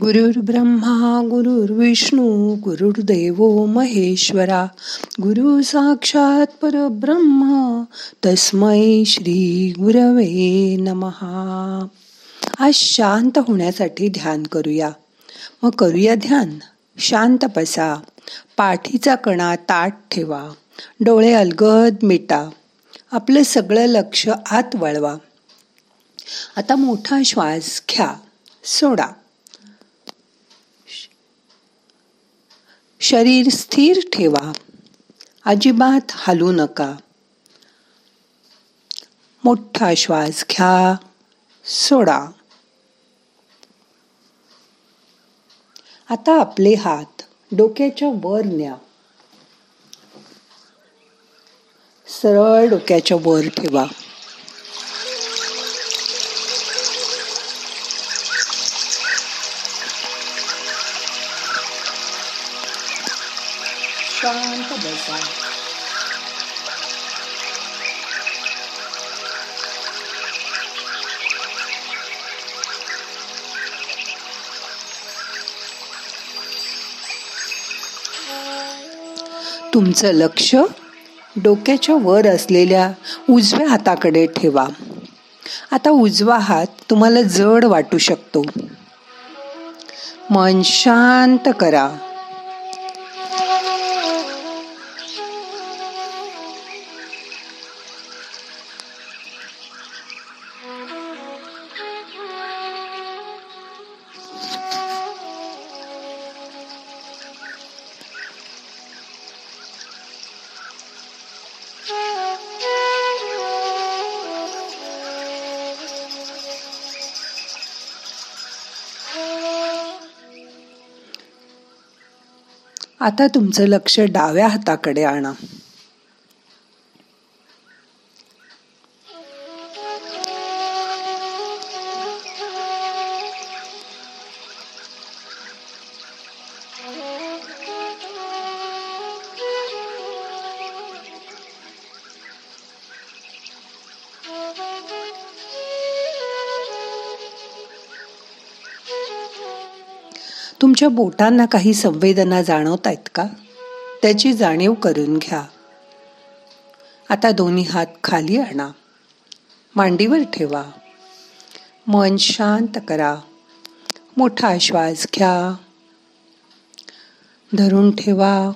गुरुर् ब्रह्मा गुरुर्विष्णू गुरुर्देव महेश्वरा. गुरु साक्षात परब्रह्म तस्मै श्री गुरवे नमहा. आज शांत होण्यासाठी ध्यान करूया. मग करूया ध्यान. शांत बसा. पाठीचा कणा ताट ठेवा. डोळे अलगद मिटा. आपलं सगळं लक्ष आत वळवा. आता मोठा श्वास घ्या. सोडा. शरीर स्थिर ठेवा. अजिबात हलू नका. मोठा श्वास घ्या. सोडा. आता आपले हात डोक्याच्या वर न्या. सरळ डोक्याच्या वर ठेवा. शांत तुमचं लक्ष डोक्याच्या वर असलेल्या उजव्या हाताकडे ठेवा. आता उजवा हात तुम्हाला जड वाटू शकतो. मन शांत करा. आता तुमचं लक्ष डाव्या हाताकडे आणा. तुमच्या बोटांना काही संवेदना जाणवत आहेत का? त्याची जाणीव करून घ्या. आता दोन्ही हात खाली आणा. मांडीवर ठेवा. मन शांत करा. मोठा श्वास घ्या. धरून ठेवा.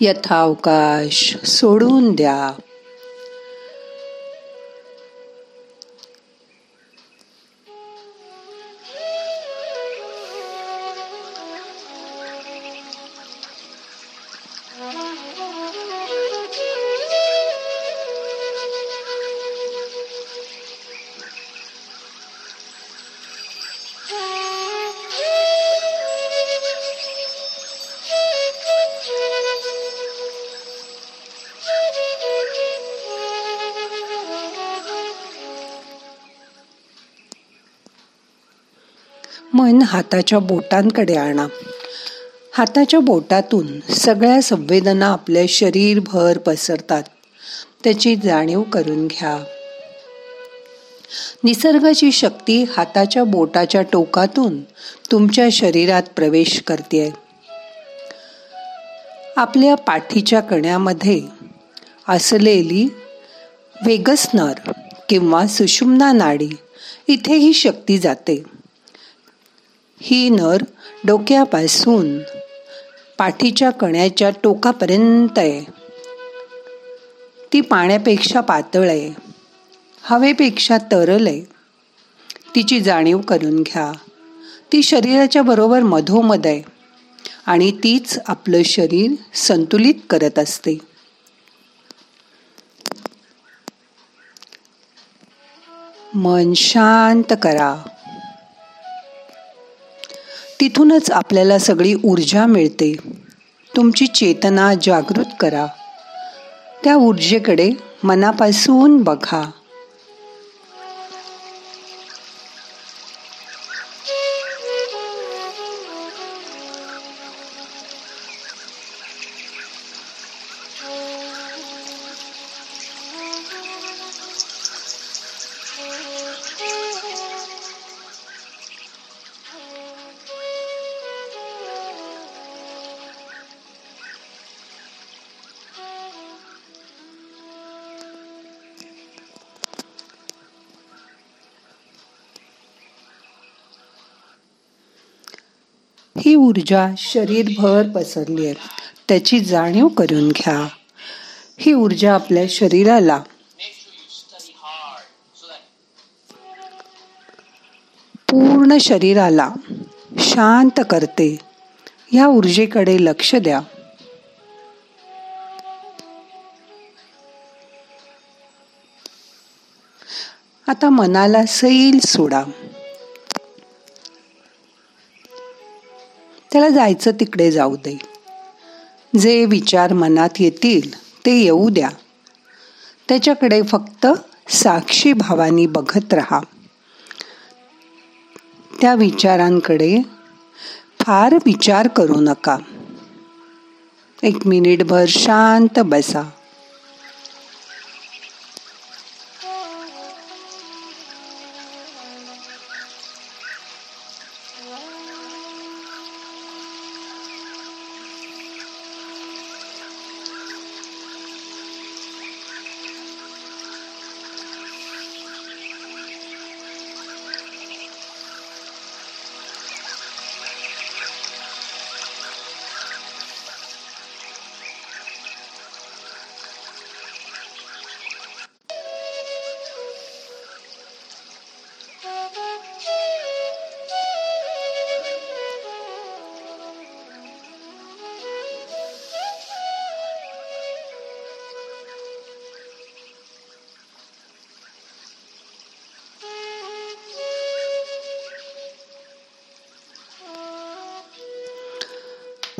यथावकाश सोडून द्या. मन हाताच्या बोटांकडे आणा. हाताच्या बोटातून सगळ्या संवेदना आपल्या शरीरभर पसरतात. त्याची जाणीव करून घ्या. निसर्गाची शक्ती हाताच्या बोटाच्या टोकातून तुमच्या शरीरात प्रवेश करते. आपल्या पाठीच्या कण्यामध्ये असलेली वेगसनर किंवा सुषुम्ना नाडी इथे ही शक्ती जाते. ही नर डोक्यापासून पाठीच्या कण्याच्या टोकापर्यंत आहे. ती पाण्यापेक्षा पातळ आहे. हवेपेक्षा तरल आहे. तिची जाणीव करून घ्या. ती शरीराच्या बरोबर मधोमध आहे आणि तीच आपलं शरीर संतुलित करत असते. मन शांत करा. तिथूनच आपल्याला सगळी ऊर्जा मिळते. तुमची चेतना जागृत करा. त्या ऊर्जेकडे मनापासून बघा. ही ऊर्जा शरीरभर पसरली आहे. त्याची जाणीव करून घ्या. ही ऊर्जा आपल्या शरीराला पूर्ण शरीराला शांत करते. या ऊर्जेकडे लक्ष द्या. आता मनाला सैल सोडा. त्याला जायचं तिकडे जाऊ दे. जे विचार मनात येतील ते येऊ द्या. त्याच्याकडे फक्त साक्षी भावानी बघत राहा. त्या विचारांकडे फार विचार करू नका. एक मिनिटभर शांत बसा.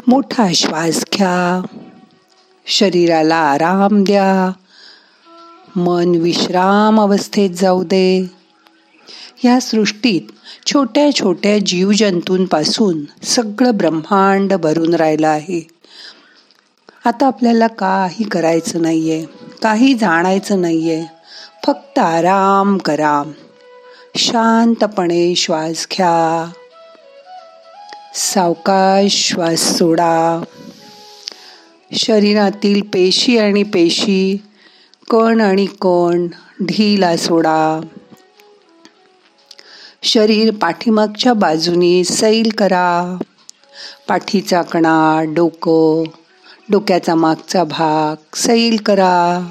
मोठा श्वास घ्या. शरीराला आराम द्या. मन विश्राम अवस्थेत जाऊ दे. या सृष्टीत छोट्या छोट्या जीवजंतूंपासून सगळं ब्रह्मांड भरून राहिलं आहे. आता आपल्याला काही करायचं नाहीये काही जाणायचं नाहीये. फक्त आराम करा. शांतपणे श्वास घ्या. सावकाश श्वास सोडा. शरीरातील पेशी आणि पेशी कण आणि कण ढीला सोडा. शरीर पाठीमागच्या बाजूने सैल करा. पाठीचा कणा डोकं डोक्याचा मागचा भाग सैल करा.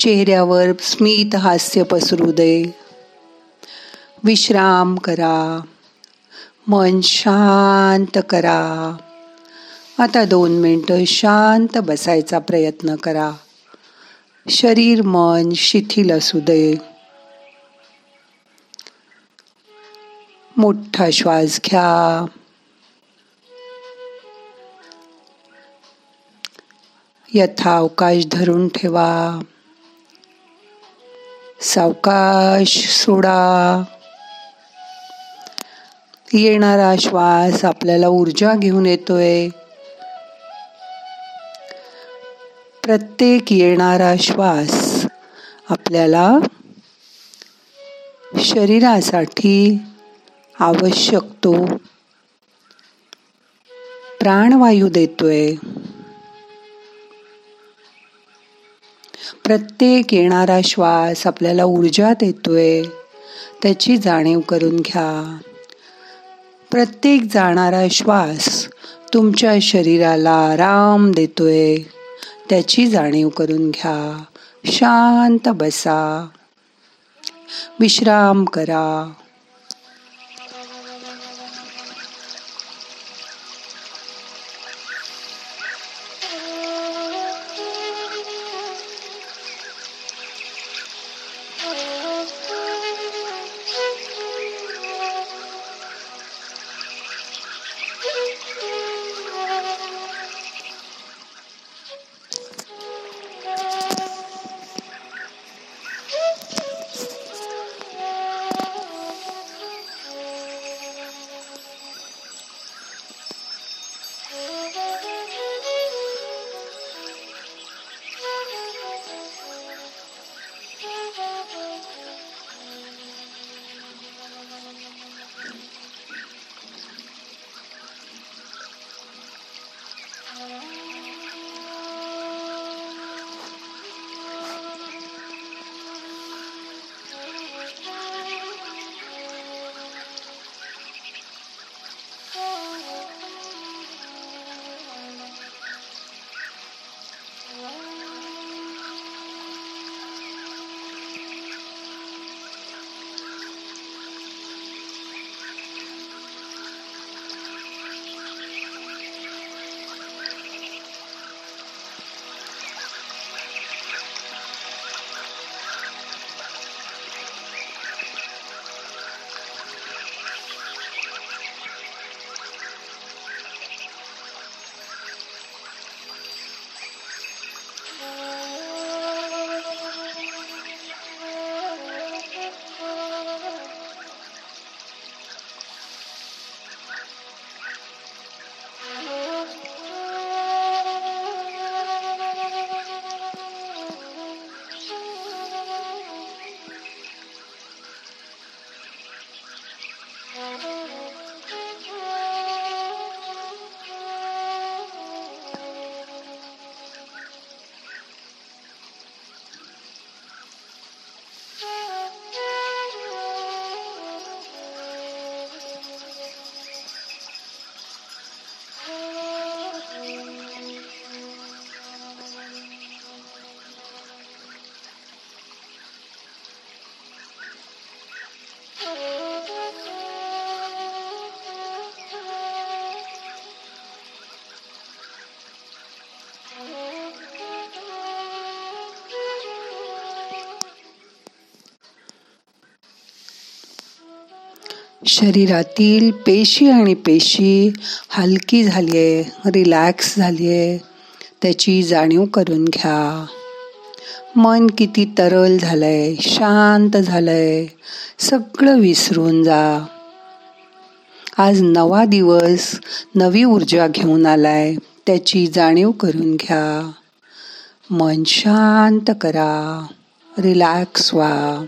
चेहऱ्यावर स्मित हास्य पसरू दे. विश्राम करा. मन शांत करा. आता दोन मिनटं शांत बसायचा प्रयत्न करा. शरीर मन शिथिल असू दे. मोठा श्वास घ्या. यथा अवकाश धरून ठेवा. सावकाश सोडा. येणारा श्वास आपल्याला ऊर्जा घेऊन येतोय. प्रत्येक येणारा श्वास आपल्याला शरीरासाठी आवश्यक तो प्राणवायू देतोय. प्रत्येक येणारा श्वास आपल्याला ऊर्जा देतोय. त्याची जाणीव करून घ्या. प्रत्येक जाणारा श्वास तुमच्या शरीराला आराम देतोय. त्याची जाणीव करून घ्या. शांत बसा. विश्राम करा. Oh. शरीरातील पेशी आणि पेशी हलकी झाली आहे रिलॅक्स झाली आहे त्याची जाणीव करून घ्या. मन किती तरल झालंय शांत झालंय. सगळं विसरून जा. आज नवा दिवस नवी ऊर्जा घेऊन आलाय त्याची जाणीव करून घ्या. मन शांत करा रिलॅक्स व्हा.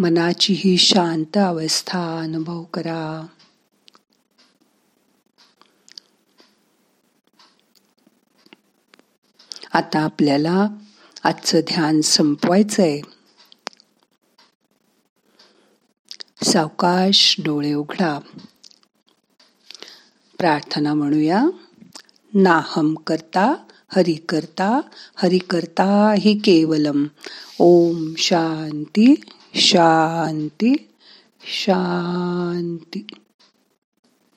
मनाची ही शांत अवस्था अनुभव करा. आता आपल्याला आजचं ध्यान संपवायचंय. सावकाश डोळे उघडा. प्रार्थना म्हणूया. नाहम करता हरि करता हरि करता हि केवलम. ओम शांती. शांती शांती.